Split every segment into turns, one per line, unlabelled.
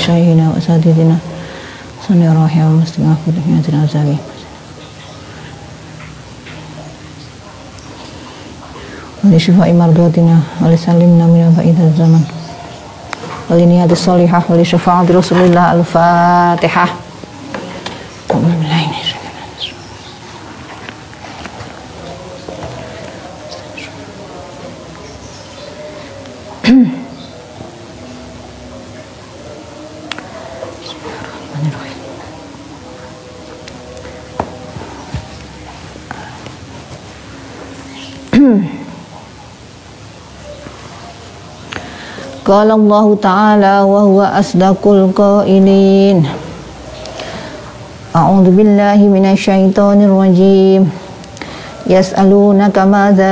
لشيخنا وأساتذتنا صلى الراحة ومستغفر لحياتنا وزاوية ولشفاء مرضاتنا ولسلمنا من فائدة الزمن ولنيات الصالحة ولشفاعة رسول الله الفاتحة Qala Allah Ta'ala wa huwa asdaqul qailin A'udzu billahi minasyaitonir rajim Yas'alunaka madza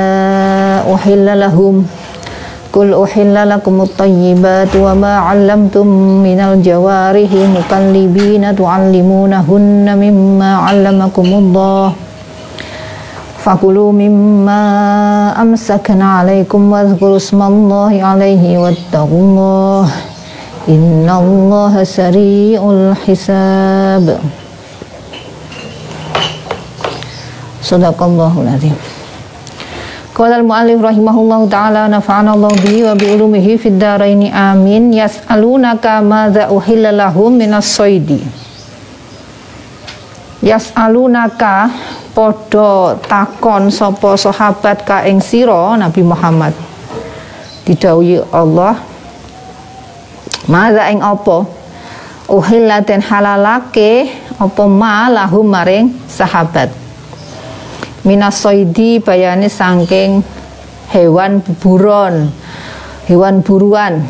uhilla lahum Qul uhilla lakumut tayyibat wa ma 'allamtum minal jawarihi mukallibina tu'allimunahunna mimma 'allamakumullah Fakulu mimma amsakna alaikum wadhkuru ismallahi alaihi wattaqullah. Innallaha sari'ul hisab. Sadaqallahul azim. Qala al-muallif rahimahullahu taala nafa'ana Allah bihi wa bi ulumihi fid dharaini amin. Yas'alunaka madza uhilla lahum minas soidi Yas'alunaka podo takon sopo sahabat ka ing sira Nabi Muhammad. Didhawuhi Allah Maza ing apa? Uhilla den halalake apa ma lahum maring sahabat? Minasoidi bayane sangking hewan buron hewan buruan.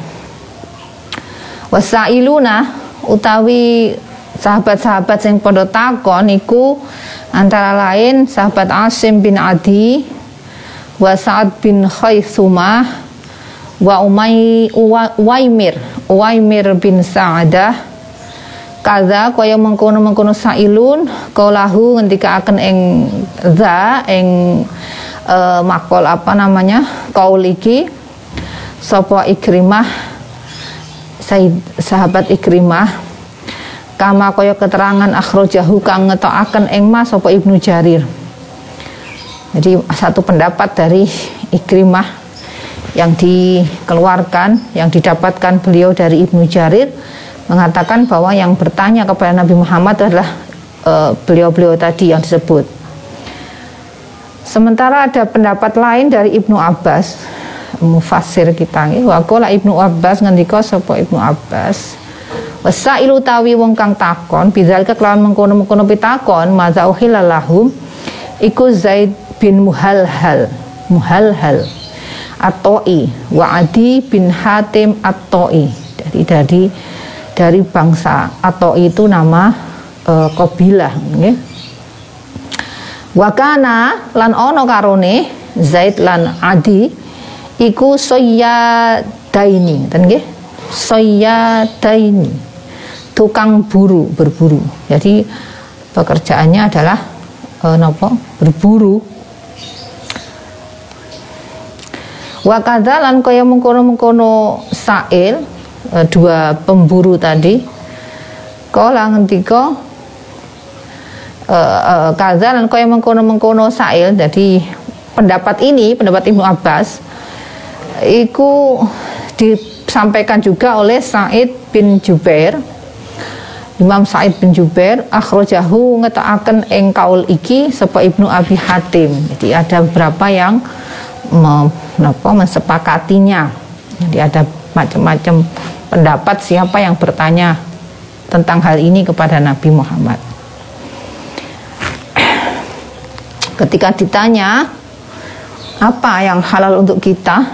Wasailuna utawi sahabat-sahabat sing padha takon iku Antara lain sahabat Asim bin Adi wa Sa'ad bin Khaythumah wa Umay Uwaimir Uwaimir bin Sa'adah. Kaza kaya mengkono-mengkono sailun kaulahu ngendika akan ing za e, makol apa namanya kaul iki. Sapa Ikrimah sahabat Ikrimah kama kaya keterangan akhrojahu kang ngetokaken ing mas sapa Ibnu Jarir. Jadi satu pendapat dari Ikrimah yang dikeluarkan, yang didapatkan beliau dari Ibnu Jarir mengatakan bahwa yang bertanya kepada Nabi Muhammad adalah eh, beliau-beliau tadi yang disebut. Sementara ada pendapat lain dari Ibnu Abbas, mufasir kita. Wakola Ibnu Abbas ngendika sapa Ibnu Abbas Wasailu tawi wong kang takon bidzalika kelawan mengkono-mengkono pitakon maza lahum iku Zaid bin Muhalhal Muhalhal Atoi wa Adi bin Hatim Atoi dari dari dari bangsa Atoi itu nama e, kabilah nggih. Wakana lan ono karone Zaid lan Adi iku soyadaini ten nggih? Soyadaini tukang buru berburu. Jadi pekerjaannya adalah e, nopo? Berburu. Wakada lan kaya mengkono-mengkono sail e, dua pemburu tadi kala ngendika e, e, kaza lan kaya mengkono-mengkono sail jadi pendapat ini pendapat Ibnu Abbas itu disampaikan juga oleh Said bin Jubair Imam Said bin Jubair akhrajahu ngetakaken ing kaul iki sapa Ibnu Abi Hatim. Jadi ada beberapa yang menapa mensepakatinya. Jadi ada macam-macam pendapat siapa yang bertanya tentang hal ini kepada Nabi Muhammad. Ketika ditanya apa yang halal untuk kita,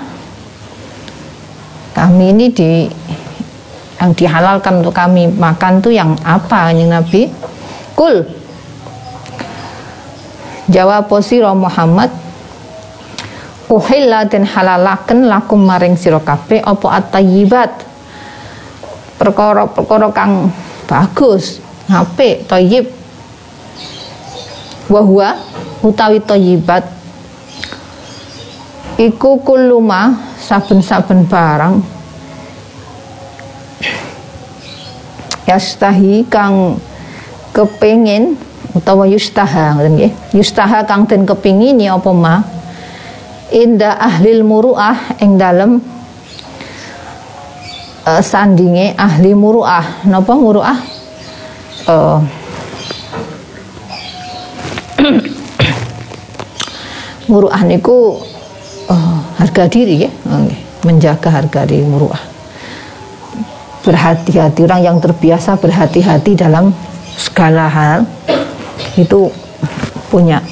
kami ini di yang dihalalkan untuk kami makan tuh yang apa yang Nabi? Kul. Jawab posiro Muhammad Uhilla dan halalaken lakum maring sira kabeh apa at-tayyibat. Perkara-perkara kang bagus, apik, thayyib. Wa huwa utawi thayyibat iku kuluma saben-saben barang yastahi kang kepengin utawa yustaha ngoten nggih. Yustaha kang den kepingini apa ma? Inda ahlil muruah ing dalem uh, sandinge ahli muruah. Napa muruah? Uh, muruah niku uh, harga diri ya menjaga harga diri muruah berhati-hati orang yang terbiasa berhati-hati dalam segala hal itu punya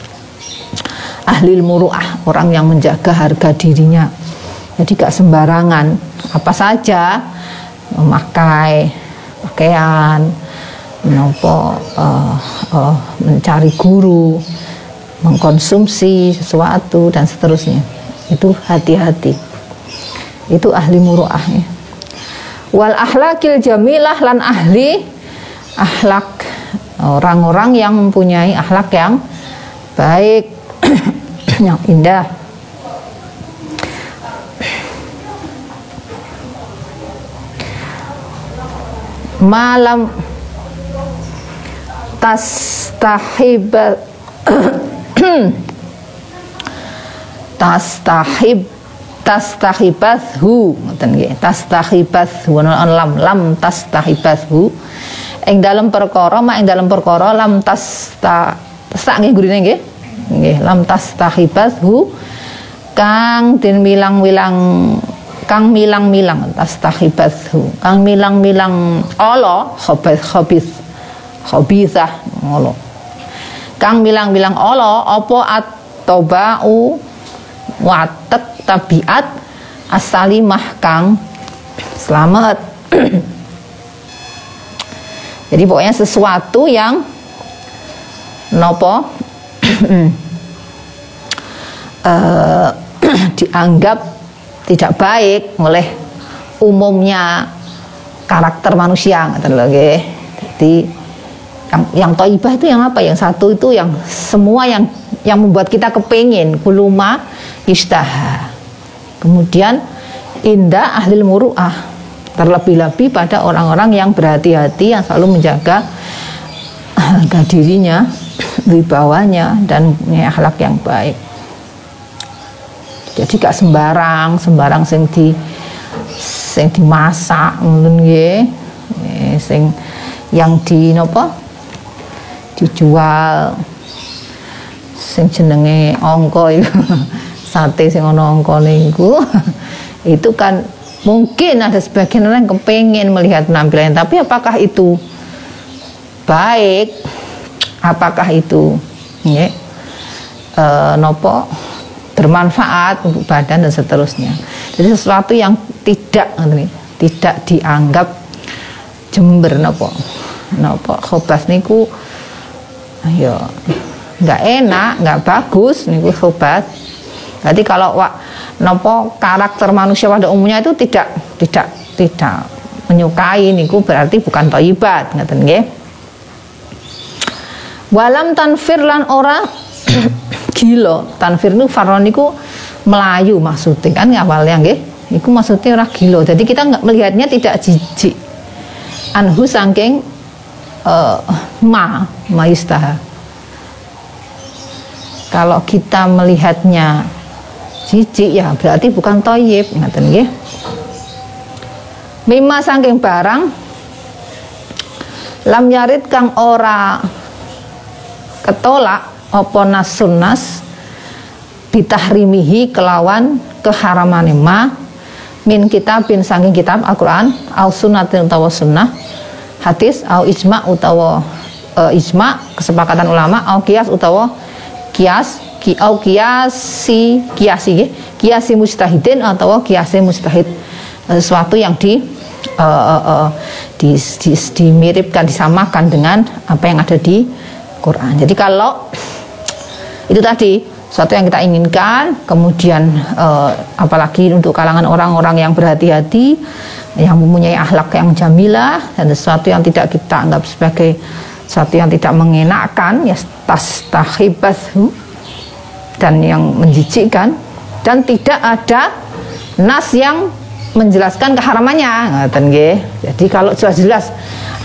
ahli muruah orang yang menjaga harga dirinya. Jadi gak sembarangan apa saja memakai pakaian menopo uh, uh, mencari guru mengkonsumsi sesuatu dan seterusnya. Itu hati-hati. Itu ahli muruah ya wal ahlakil jamilah lan ahli ahlak. Orang-orang yang mempunyai ahlak yang baik yang indah. Malam tastahib tastahib tastahibathu ngoten nggih tastahibathu lam lam tastahibathu ing dalam perkara mak ing dalam perkara lam tasta sak nggih gurine nggih? Nggih lam tastahibathu kang den milang-milang kang milang-milang tastahibathu kang milang-milang Allah khabith khabith khabithah ngono. Kang milang-milang Allah apa at-tauba'u watek tabiat asalimah kang. Selamat. Jadi pokoknya sesuatu yang nopo uh, dianggap tidak baik oleh umumnya karakter manusia lagi jadi yang yang toibah itu yang apa? Yang satu itu yang semua yang yang membuat kita kepingin. Kuluma istaha Kemudian indah ahli muru'ah terlebih-lebih pada orang-orang yang berhati-hati yang selalu menjaga harga dirinya, wibawanya dan punya akhlak yang baik. Jadi gak sembarang, sembarang sing di sing dimasak ngoten. Eh, sing yang di napa? dijual sing jenenge angka itu sate sing ana angkane iku itu kan mungkin ada sebagian orang yang kepengen melihat penampilan tapi apakah itu baik? Apakah itu ya, e, nopo bermanfaat untuk badan dan seterusnya? Jadi sesuatu yang tidak tidak dianggap jember nopo nopo khobas niku ayo nggak enak nggak bagus niku khobas Berarti kalau wak, nopo karakter manusia pada umumnya itu tidak tidak tidak menyukai niku berarti bukan toibat ngaten nggih. Walam tanfir lan ora gila. Tanfir niku faron niku melayu maksudnya kan awalnya nggih. Iku maksudnya ora gila. Jadi kita nggak melihatnya tidak jijik. Anhu sangking uh, ma maistaha. Kalau kita melihatnya jijik ya berarti bukan toyib ngaten nggih. Mima saking barang lam yarid kang ora ketolak apa nasunnas bitahrimihi kelawan keharaman ma min kitabin saking kitab Al-Qur'an au sunnatin utawa sunnah hadis au ijma utawa uh, ijma kesepakatan ulama au kias utawa kias ki au kiasi kiasi ya, kiasi mustahidin atau kiasi mustahid eh, sesuatu yang di uh, uh, uh, di, di, dimiripkan disamakan dengan apa yang ada di Quran. Jadi kalau itu tadi sesuatu yang kita inginkan, kemudian uh, apalagi untuk kalangan orang-orang yang berhati-hati, yang mempunyai akhlak yang jamilah dan sesuatu yang tidak kita anggap sebagai sesuatu yang tidak mengenakkan ya tas tahibathu dan yang menjijikkan dan tidak ada nas yang menjelaskan keharamannya ngoten nggih. Jadi kalau jelas-jelas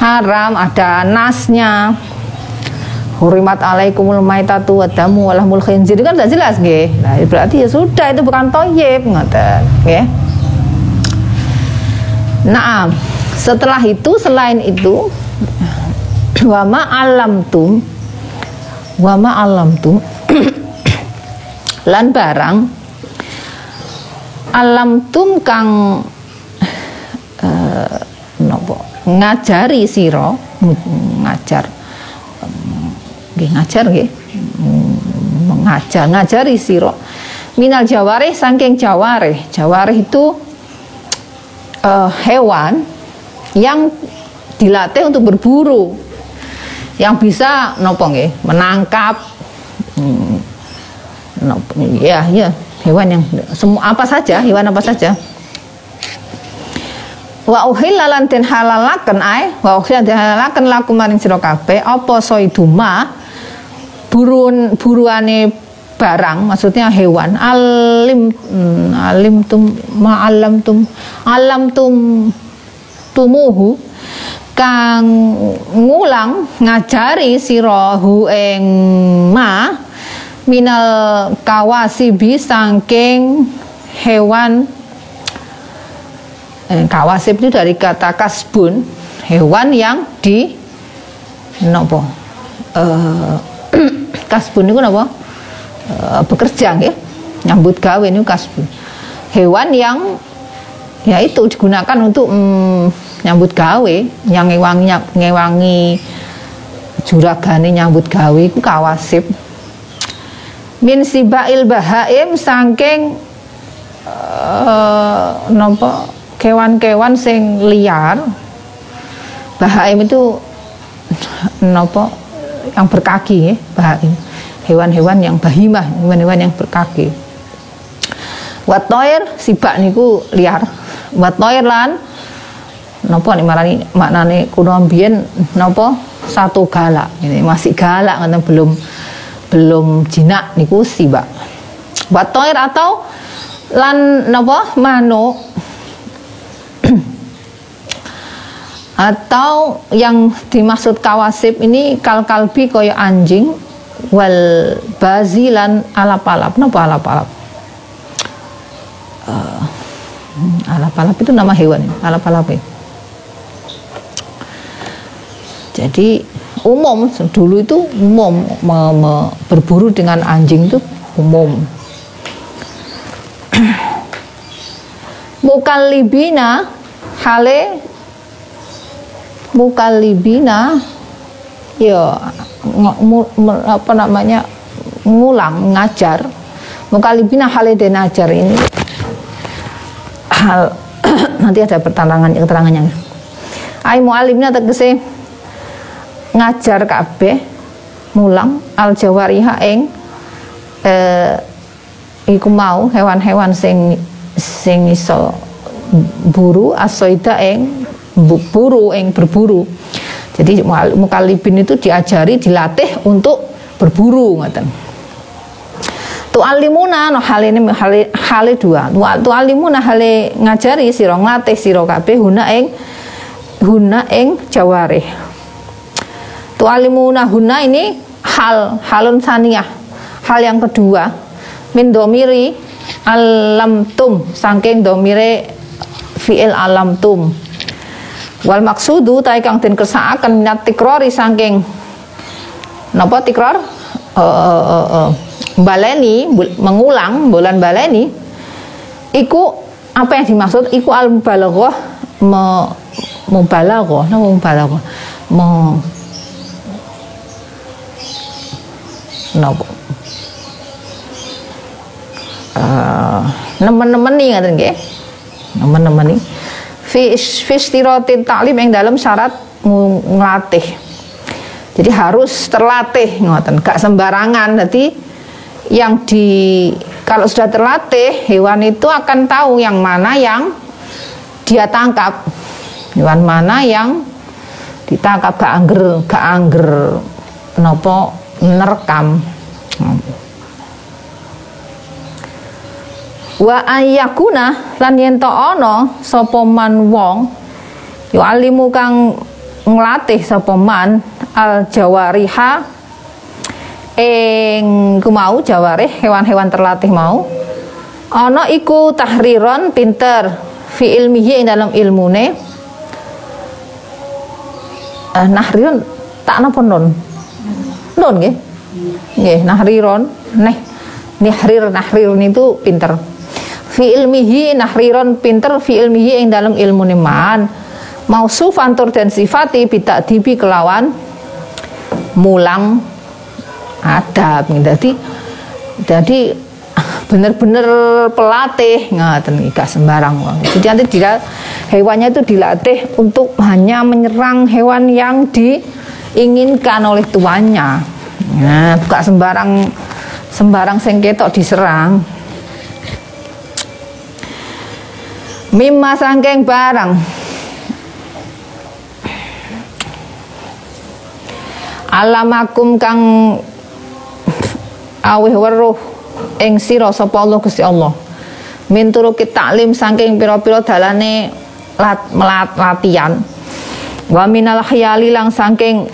haram ada nasnya Hurimat alaikumul maitatu wa damu wa lahmul khinzir kan sudah jelas nggih. Nah, berarti ya sudah itu bukan toyib ngoten nggih. Nah, setelah itu selain itu wama alam tum wama alam tum lan barang alam tum kang uh, nopo ngajari siro ngajar ngajar nggih mengajar ngajari siro minal jawareh saking jawareh jawareh itu uh, hewan yang dilatih untuk berburu yang bisa nopo nggih menangkap ya ya. Hewan yang semua apa saja hewan apa saja. Wa uhillalan den halalaken ae wa uhillalan den halalaken laku maring sira kabeh apa soiduma burun buruane barang maksudnya hewan. Alim hmm, alim tum ma alam tum alam tum tumuhu. Kang ngulang ngajari sirahu ing ma minal kawasibi sangking hewan eh, kawasib itu dari kata kasbun hewan yang di nopo uh, kasbun itu nopo uh, bekerja ya nyambut gawe ini kasbun. Hewan yang ya itu digunakan untuk mm, nyambut gawe yang ngewangi ngewangi juragane nyambut gawe itu kawasib min sibail bahaim saking uh, nopo kewan-kewan sing liar. Bahaim itu nopo yang berkaki ya, bahaim. Hewan-hewan yang bahimah hewan-hewan yang berkaki. Watoir sibak niku liar. Watoir lan nopo nih marani maknane kuno nopo satu galak. Ini masih galak karena belum belum jinak niku sibak watoir atau lan nopo mano atau yang dimaksud kawasib ini kal kalbi koyo anjing wal bazilan alap-alap. Napa alap-alap? Uh, alap-alap itu nama hewan alap-alap ya. jadi umum. Dulu itu umum. Me, me, berburu dengan anjing itu umum. Mukallibina hale. Mukallibina ya apa namanya ngulang ngajar. Mukalibina haliden ajar ini. Hal nanti ada pertantangan keterangannya. Ai mualimnya tegese ngajar kabeh mulang al jawariha ing eh, iku mau hewan-hewan sing sing iso buru asoida ing buru ing berburu jadi mukalibin itu diajari, dilatih untuk berburu ngoten. Tu alimuna no hal ini hal, hal dua. Tu alimuna hal ngajari sira nglatih sira kabeh huna ing huna ing jaware. Tu alimuna huna ini hal halun saniyah. Hal yang kedua min domiri alam tum saking domire fiil alam tum wal maksudu ta kang den kersakaken minat tikrori saking napa tikror? Uh, uh, uh, uh, baleni mengulang bulan baleni iku apa yang dimaksud? Iku al mubalaghah me mubalaghah napa mubalaghah? Me napa uh, nemen-nemen nih ngaten nggih. Nemen-nemen nih fistirotin taklim yang dalam syarat ngelatih. Jadi harus terlatih ngoten. Gak sembarangan. Jadi yang di kalau sudah terlatih hewan itu akan tahu yang mana yang dia tangkap. Hewan mana yang ditangkap gak angger gak angger. Nopo nerekam wa ayyakuna lan yen to ana sapa man wong yo alimu kang nglatih sapa man al jawariha ing kumau jawarih hewan-hewan terlatih mau ana iku tahriron pinter fi ilmihi ing dalam ilmune. Uh, nahriron tak napa nun nun nggih. Nggih nahriron neh nihrir nahrirun itu pinter. Fi ilmihi nahriron pinter fi ilmihi ing dalam ilmu man. Mausufan tur dan sifati bidak dibi kelawan mulang adab. Jadi jadi bener-bener pelatih. Ngaten gak sembarang jadi nanti dia hewannya itu dilatih untuk hanya menyerang hewan yang diinginkan oleh tuannya nah bukan sembarang sembarang sengketok diserang Mimma sangking barang Alamakum kang awih weruh ing sira sapa Allah Gusti Allah. Min turuki taklim saking pira-pira dalane lat, melat, latihan. Wa minal khayali lang saking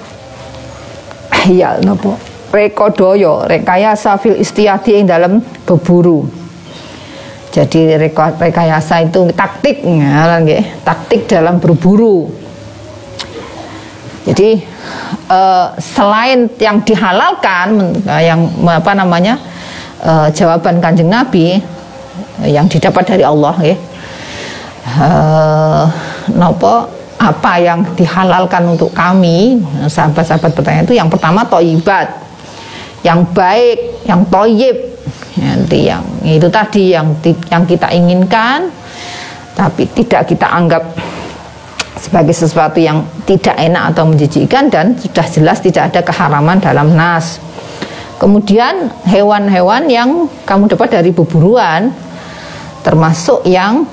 khayal napa? Rekodaya, rekayasa fil istiyadi ing dalam berburu. Jadi rekayasa itu taktik nggih, taktik dalam berburu. Jadi uh, selain yang dihalalkan uh, yang apa namanya uh, jawaban kanjeng Nabi yang didapat dari Allah ya uh, nopo apa yang dihalalkan untuk kami? Sahabat-sahabat bertanya itu yang pertama toibat. Yang baik yang toyib. Nanti yang itu tadi yang yang kita inginkan tapi tidak kita anggap sebagai sesuatu yang tidak enak atau menjijikkan dan sudah jelas tidak ada keharaman dalam nas. Kemudian hewan-hewan yang kamu dapat dari beburuan termasuk yang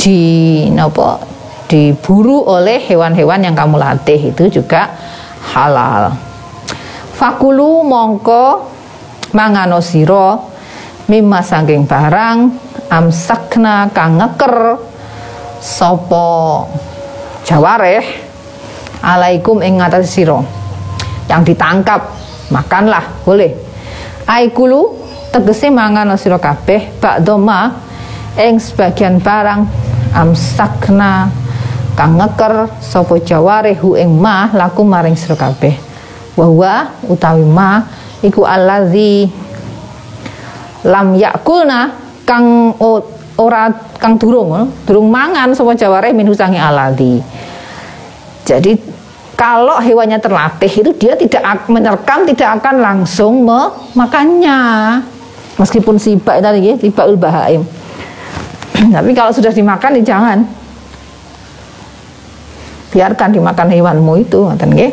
di nopo diburu oleh hewan-hewan yang kamu latih itu juga halal. Fakulu mongko mangano siro mimma saking barang amsakna kang ngeker sopo jawareh alaikum ing ngatas siro yang ditangkap makanlah boleh aikulu tegese mangan siro kabeh bakdoma ing sebagian barang amsakna kang ngeker sopo jawarehu ing ma laku maring siro kabeh. Bahwa utawi ma iku allazi lam yakulna kang ora kang durung durung mangan sapa jaware min husangi aladi jadi kalau hewannya terlatih itu dia tidak menerkam tidak akan langsung memakannya. Meskipun sibak tadi ya sibakul bahaim. Tapi kalau sudah dimakan ya jangan biarkan dimakan hewanmu itu ngoten nggih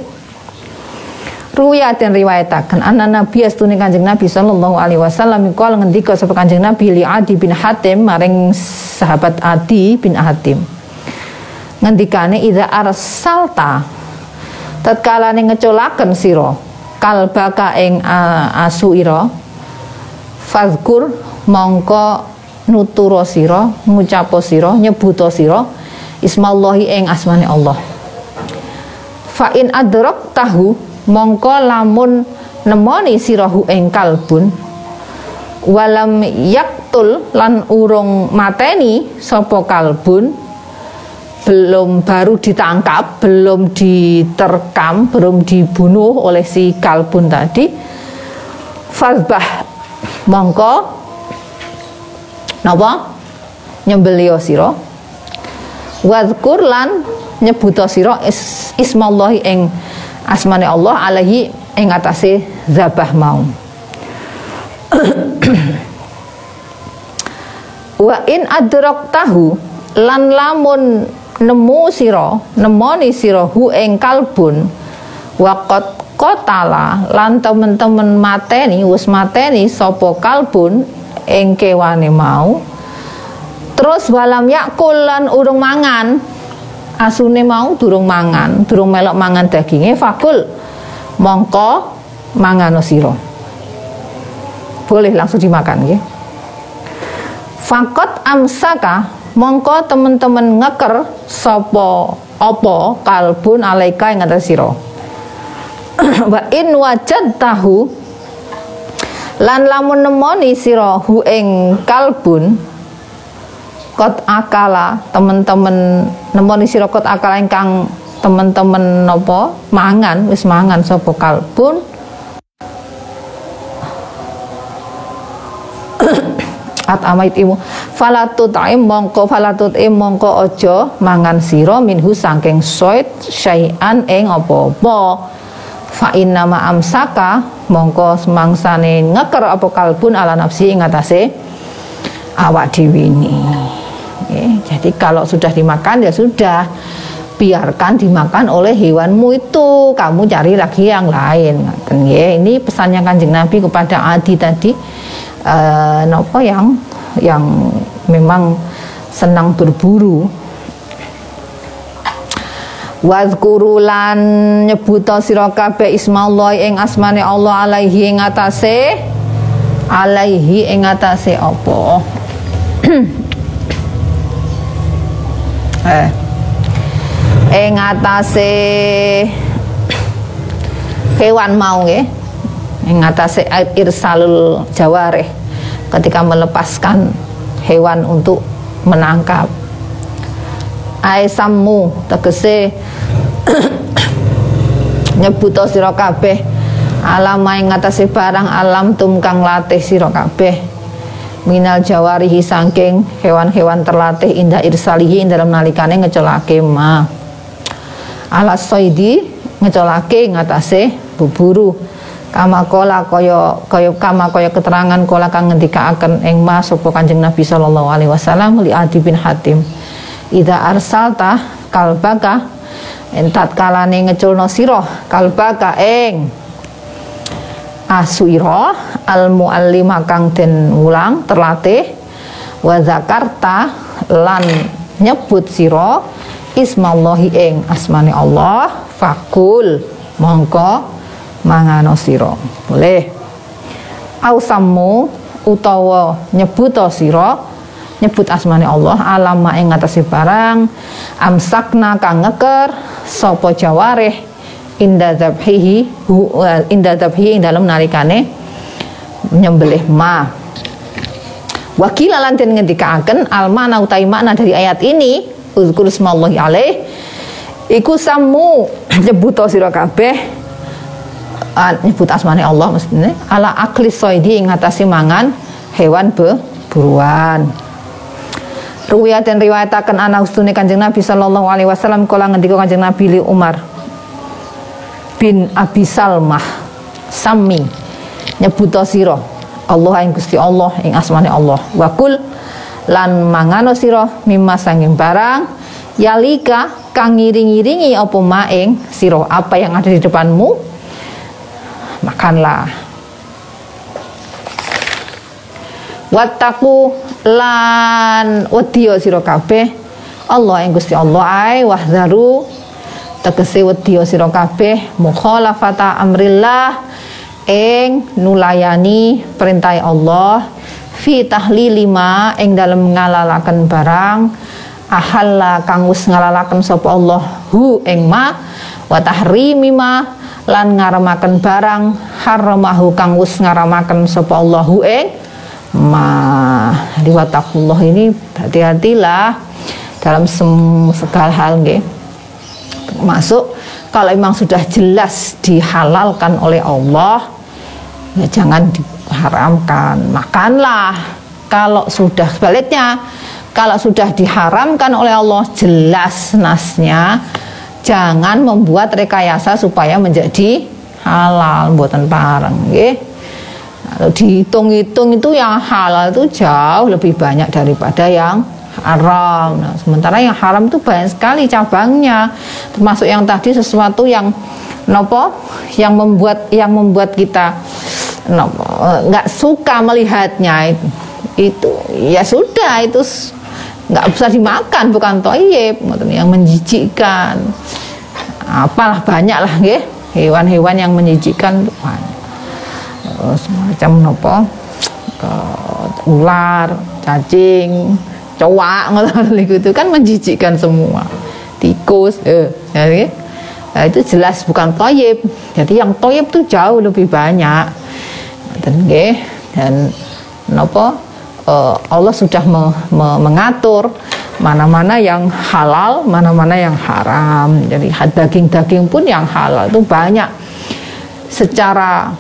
Ruya dan riwayatakan anak Nabi astune Kanjeng Nabi sallallahu alaihi wasallam qol ngendika sapa Kanjeng Nabi li Adi bin Hatim maring sahabat Adi bin Hatim. Ngendikane idza arsalta tatkala ning ngeculaken sira kalbaka ing asu ira fazkur mongko nuturo sira ngucapo sira nyebuto sira ismallahi ing asmane Allah. Fa in adrak tahu mongko lamun nemoni sirahu ing kalbun. Walam yaktul lan urung mateni sapa kalbun. Belum baru ditangkap, belum diterkam, belum dibunuh oleh si kalbun tadi. Fazbah mongko napa? Nyembelio sira wadkur lan nyebuto sira is, ismallahi ing asmane Allah alaihi ing atase zabah mau wa in adrak tahu lan lamun nemu sira nemoni sira hu ing kalbun waqat kotala lan temen-temen mateni wis mateni sapa kalbun ing kewane mau terus walam yakul lan urung mangan. Asune mau durung mangan, durung melok mangan dagingnya fakul. Mongko mangano siro boleh langsung dimakan ya fakot amsaka mongko temen-temen ngeker sopo opo kalbun alaika ing atas sira. Wa wajad tahu lan lamun nemoni sira hu ing kalbun kot akala temen-temen nemoni sira kot akala ingkang temen-temen nopo? Mangan wis mangan sapa kalbun? At amait imu. Falatut im mongko falatut im mongko ojo mangan siro minhu sangking soit syai'an ing apa-apa. Fa inna ma amsaka mongko semangsane ngeker apa kalbun ala nafsi ing atase awak dhewe jadi kalau sudah dimakan ya sudah. Biarkan dimakan oleh hewanmu itu. Kamu cari lagi yang lain. Ya. Ini pesannya kanjeng Nabi kepada Adi tadi. Uh, nopo yang yang memang senang berburu. Wazkurulan nyebuta sira kabeh ismallah ing asmane Allah alaihi ing atase. Alaihi ing atase apa eh. Ing atase hewan mau nggih. Ing atase irsalul jawareh ketika melepaskan hewan untuk menangkap. Aisammu tegese nyebuto sira alam ing ngatasé barang alam tum kang latih sira minal jawarihi saking hewan-hewan terlatih indah irsalihi dalam nalikane ngecolake ma. Alas soidi ngecolake ngatasé buburu kama kola kaya kaya kama kaya keterangan kola kang ngendikaaken ing mas sapa Kanjeng Nabi sallallahu alaihi wasallam li Adi bin Hatim. Ida arsalta kalbaka entat kalane ngeculno sira kalbaka ing asuira al muallima kang den ulang terlatih wa zakarta lan nyebut sira ismallahi ing asmane Allah fakul mongko mangano sira. Boleh. Ausammu utawa nyebuto sira nyebut asmane Allah alama ing ngatasi barang amsakna kang ngeker sapa jawareh inda dzabhihi inda dzabhihi ing dalem nalikane nyembelih ma. Wakil lan den ngendikaaken almana utai makna dari ayat ini uzkur smallahi alaih. Iku samu nyebuto sira kabeh nyebut asmane Allah mestinya ala akli soidi ing ngatasi mangan hewan beburuan Ruwiyat dan riwayatakan anak ustune kanjeng Nabi Sallallahu Alaihi Wasallam kala ngendika kanjeng Nabi li Umar bin Abi Salmah sami nyebuto siro Allah ing Gusti Allah ing asmane Allah. Wakul lan mangano siro mimma sanging barang yalika kang ngiring-iringi apa maing siro apa yang ada di depanmu makanlah. Wattaku lan wedya sira kabeh Allah ing Gusti Allah ai wahzaru tegese wedya sira kabeh mukhalafata amrillah ing nulayani perintah Allah fi tahlili ma ing dalem ngalalaken barang ahalla kang wis ngalalaken sapa Allah hu ing ma wa tahrimi ma lan ngaramaken barang haramahu kang wis ngaramaken sapa Allahu ing ma. Liwatakullah ini hati-hatilah dalam segala hal nggih masuk. Kalau memang sudah jelas dihalalkan oleh Allah ya jangan diharamkan. Makanlah. Kalau sudah sebaliknya kalau sudah diharamkan oleh Allah jelas nasnya jangan membuat rekayasa supaya menjadi halal. Buatan parang nggih. Kalau dihitung-hitung itu yang halal itu jauh lebih banyak daripada yang haram. Nah, sementara yang haram itu banyak sekali cabangnya, termasuk yang tadi sesuatu yang nopo yang membuat yang membuat kita nopo nggak suka melihatnya itu, itu ya sudah itu nggak bisa dimakan bukan toyib yang menjijikkan. Apalah banyak lah ya hewan-hewan yang menjijikkan semacam nopo ular cacing cowok ngono itu kan menjijikkan semua. Tikus eh, ya, nah, itu jelas bukan toyib. Jadi yang toyib itu jauh lebih banyak. Dan dan nopo uh, Allah sudah me, me, mengatur mana-mana yang halal, mana-mana yang haram. Jadi daging-daging pun yang halal itu banyak. Secara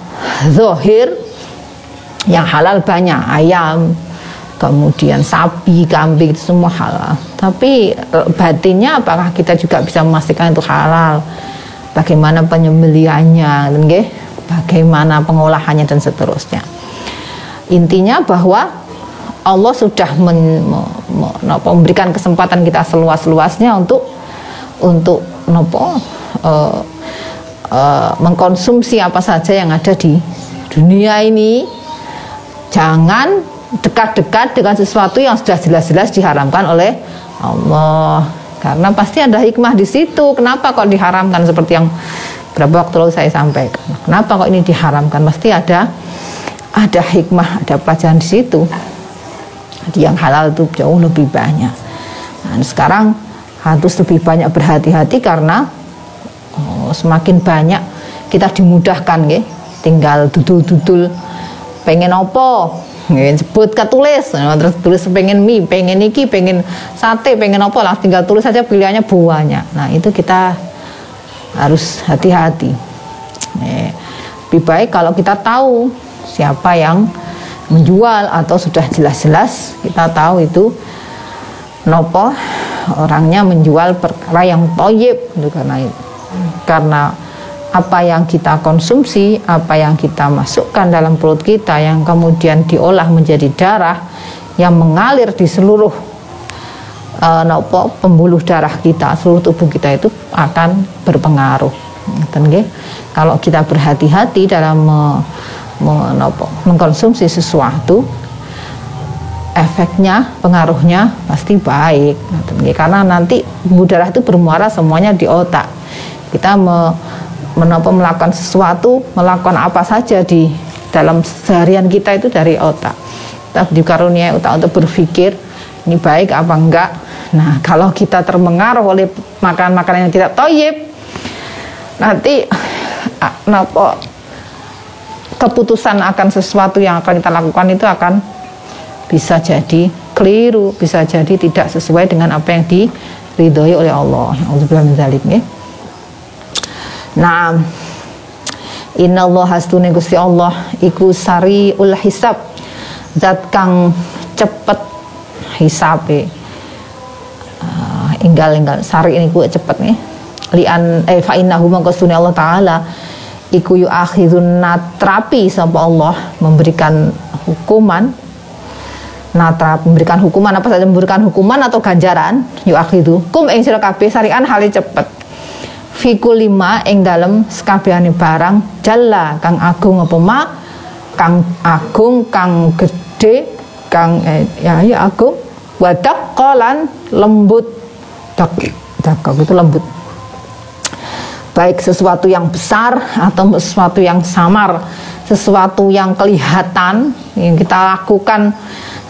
zohir yang halal banyak ayam, kemudian sapi, kambing itu semua halal. Tapi eh, batinnya apakah kita juga bisa memastikan itu halal? Bagaimana penyembeliannya, bagaimana pengolahannya dan seterusnya. Intinya bahwa Allah sudah men, me, me, memberikan kesempatan kita seluas-luasnya untuk untuk nopo uh, uh, mengkonsumsi apa saja yang ada di dunia ini. Jangan dekat-dekat dengan sesuatu yang sudah jelas-jelas diharamkan oleh Allah. Karena pasti ada hikmah di situ. Kenapa kok diharamkan seperti yang berapa waktu lalu saya sampaikan? Kenapa kok ini diharamkan? Pasti ada ada hikmah ada pelajaran di situ. Jadi yang halal itu jauh lebih banyak. Nah, sekarang harus lebih banyak berhati-hati karena oh, semakin banyak kita dimudahkan ya tinggal dudul-dudul pengen opo Nggih, sebut tulis, nah, terus tulis pengen mie, pengen iki, pengen sate, pengen apa lah, tinggal tulis saja pilihannya buahnya. Nah itu kita harus hati-hati. Eh, lebih baik kalau kita tahu siapa yang menjual atau sudah jelas-jelas kita tahu itu nopo orangnya menjual perkara yang toyib karena karena apa yang kita konsumsi, apa yang kita masukkan dalam perut kita yang kemudian diolah menjadi darah yang mengalir di seluruh uh, nopo pembuluh darah kita, seluruh tubuh kita itu akan berpengaruh. Dan kalau kita berhati-hati dalam me, me, nopo, mengkonsumsi sesuatu, efeknya, pengaruhnya pasti baik. Karena nanti pembuluh darah itu bermuara semuanya di otak. Kita me, menopo melakukan sesuatu, melakukan apa saja di dalam seharian kita itu dari otak. Kita dikaruniai otak untuk berpikir ini baik apa enggak. Nah, kalau kita terpengaruh oleh makan-makanan yang tidak toyib, nanti nopo keputusan akan sesuatu yang akan kita lakukan itu akan bisa jadi keliru, bisa jadi tidak sesuai dengan apa yang diridhoi oleh Allah. Alhamdulillah min zalik Nah, Inna Allah hastune Gusti Allah iku sari ul hisab. Zat kang cepet hisabe. Uh, inggal inggal sari ini gue cepet nih. Lian eh fa innahu mangko Allah taala iku yu akhirun natrapi sapa Allah memberikan hukuman. Natrap memberikan hukuman apa saja? Memberikan hukuman atau ganjaran? Yu akhidu kum ing sira kabeh sarian hale cepet fiku lima ing dalam sekabehane barang jalla kang agung apa ma? Kang agung kang gede kang eh, ya ya agung. Wadak kolan lembut. Dak dak itu lembut. Baik sesuatu yang besar atau sesuatu yang samar sesuatu yang kelihatan yang kita lakukan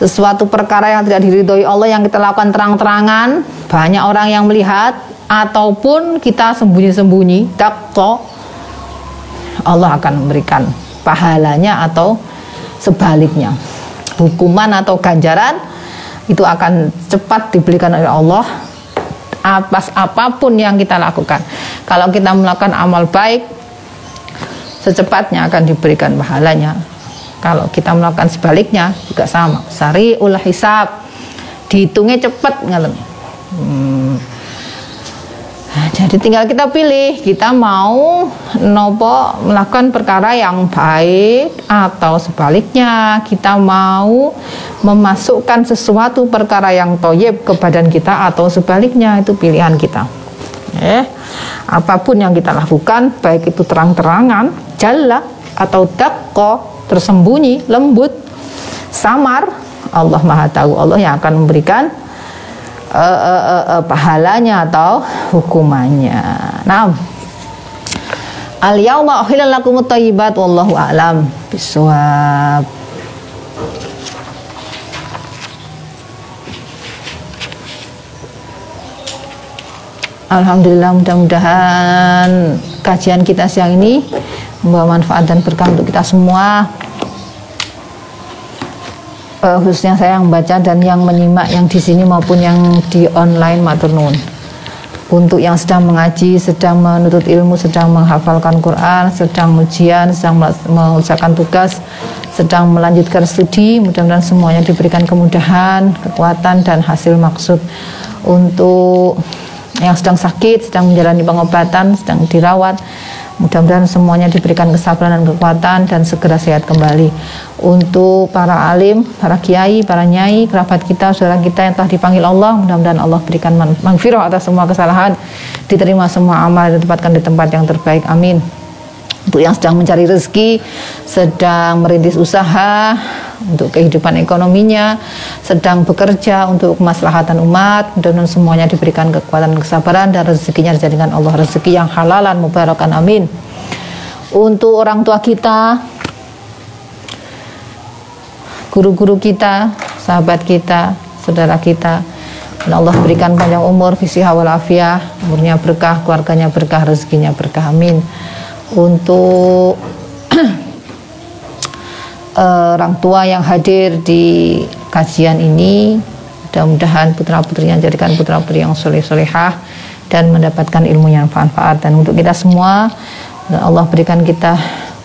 sesuatu perkara yang tidak diridhoi Allah yang kita lakukan terang-terangan banyak orang yang melihat ataupun kita sembunyi-sembunyi takto Allah akan memberikan pahalanya atau sebaliknya. Hukuman atau ganjaran itu akan cepat diberikan oleh Allah atas apa pun yang kita lakukan. Kalau kita melakukan amal baik secepatnya akan diberikan pahalanya kalau kita melakukan sebaliknya juga sama. Sari ulah hisab. Dihitungnya cepat hmm, jadi tinggal kita pilih, kita mau nopo melakukan perkara yang baik atau sebaliknya. Kita mau memasukkan sesuatu perkara yang toyib ke badan kita atau sebaliknya. Itu pilihan kita. Eh, apa pun yang kita lakukan, baik itu terang-terangan, jala atau dakko, tersembunyi, lembut, samar, Allah Maha Tahu, Allah yang akan memberikan uh, uh, uh, uh, pahalanya atau hukumannya. Nah, al yauma uhilal thayyibat wallahu a'lam bisawab. Alhamdulillah mudah-mudahan kajian kita siang ini membawa manfaat dan berkah untuk kita semua. Uh, khususnya saya yang baca dan yang menyimak yang di sini maupun yang di online maturnun untuk yang sedang mengaji, sedang menuntut ilmu, sedang menghafalkan Quran, sedang ujian, sedang mengerjakan tugas, sedang melanjutkan studi, mudah-mudahan semuanya diberikan kemudahan, kekuatan dan hasil maksud. Untuk yang sedang sakit, sedang menjalani pengobatan, sedang dirawat, Mudah-mudahan semuanya diberikan kesabaran dan kekuatan dan segera sehat kembali. Untuk para alim, para kiai, para nyai, kerabat kita, saudara kita yang telah dipanggil Allah, mudah-mudahan Allah berikan mangfirah atas semua kesalahan, diterima semua amal dan ditempatkan di tempat yang terbaik. Amin untuk yang sedang mencari rezeki, sedang merintis usaha untuk kehidupan ekonominya, sedang bekerja untuk kemaslahatan umat, mudah-mudahan semuanya diberikan kekuatan kesabaran dan rezekinya dijadikan Allah rezeki yang halalan mubarakan amin. Untuk orang tua kita, guru-guru kita, sahabat kita, saudara kita, dan Allah berikan panjang umur, visi hawal afiah, umurnya berkah, keluarganya berkah, rezekinya berkah. Amin untuk orang tua yang hadir di kajian ini mudah-mudahan putra putrinya jadikan putra putri yang soleh solehah dan mendapatkan ilmu yang manfaat dan untuk kita semua Allah berikan kita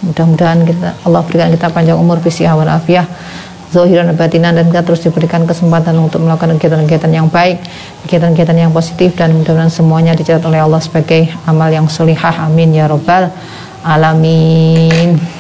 mudah-mudahan kita Allah berikan kita panjang umur visi awal afiah zohiran batinan dan kita terus diberikan kesempatan untuk melakukan kegiatan-kegiatan yang baik kegiatan-kegiatan yang positif dan mudah-mudahan semuanya dicatat oleh Allah sebagai amal yang solihah. Amin ya robbal alamin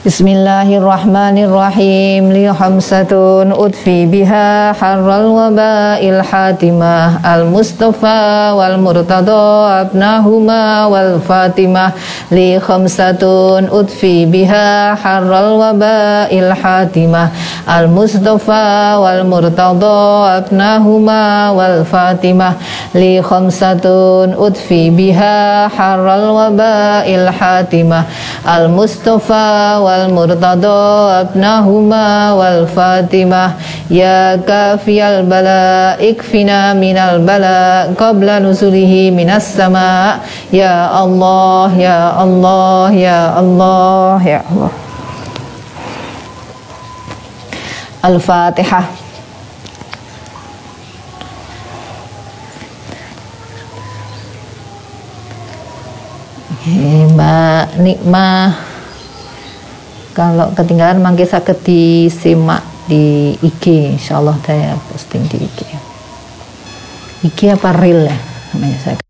Bismillahirrahmanirrahim. Li khamsatun udfi biha harral waba'il hatimah. Al mustafa wal murtada abnahuma wal fatimah li khamsatun udfi biha harral waba'il hatimah. Al mustafa wal murtada abnahuma wal fatimah li khamsatun udfi biha harral waba'il hatimah al mustafa wal murtada abnahuma wal fatimah ya kafiyal bala ikfina minal bala qabla nusulihi minas sama. Ya Allah ya Allah ya Allah ya Allah. Al-Fatihah Mbak Nikmah. Kalau ketinggalan mangke saged disimak di IG insyaallah saya posting di IG IG apa real ya namanya saya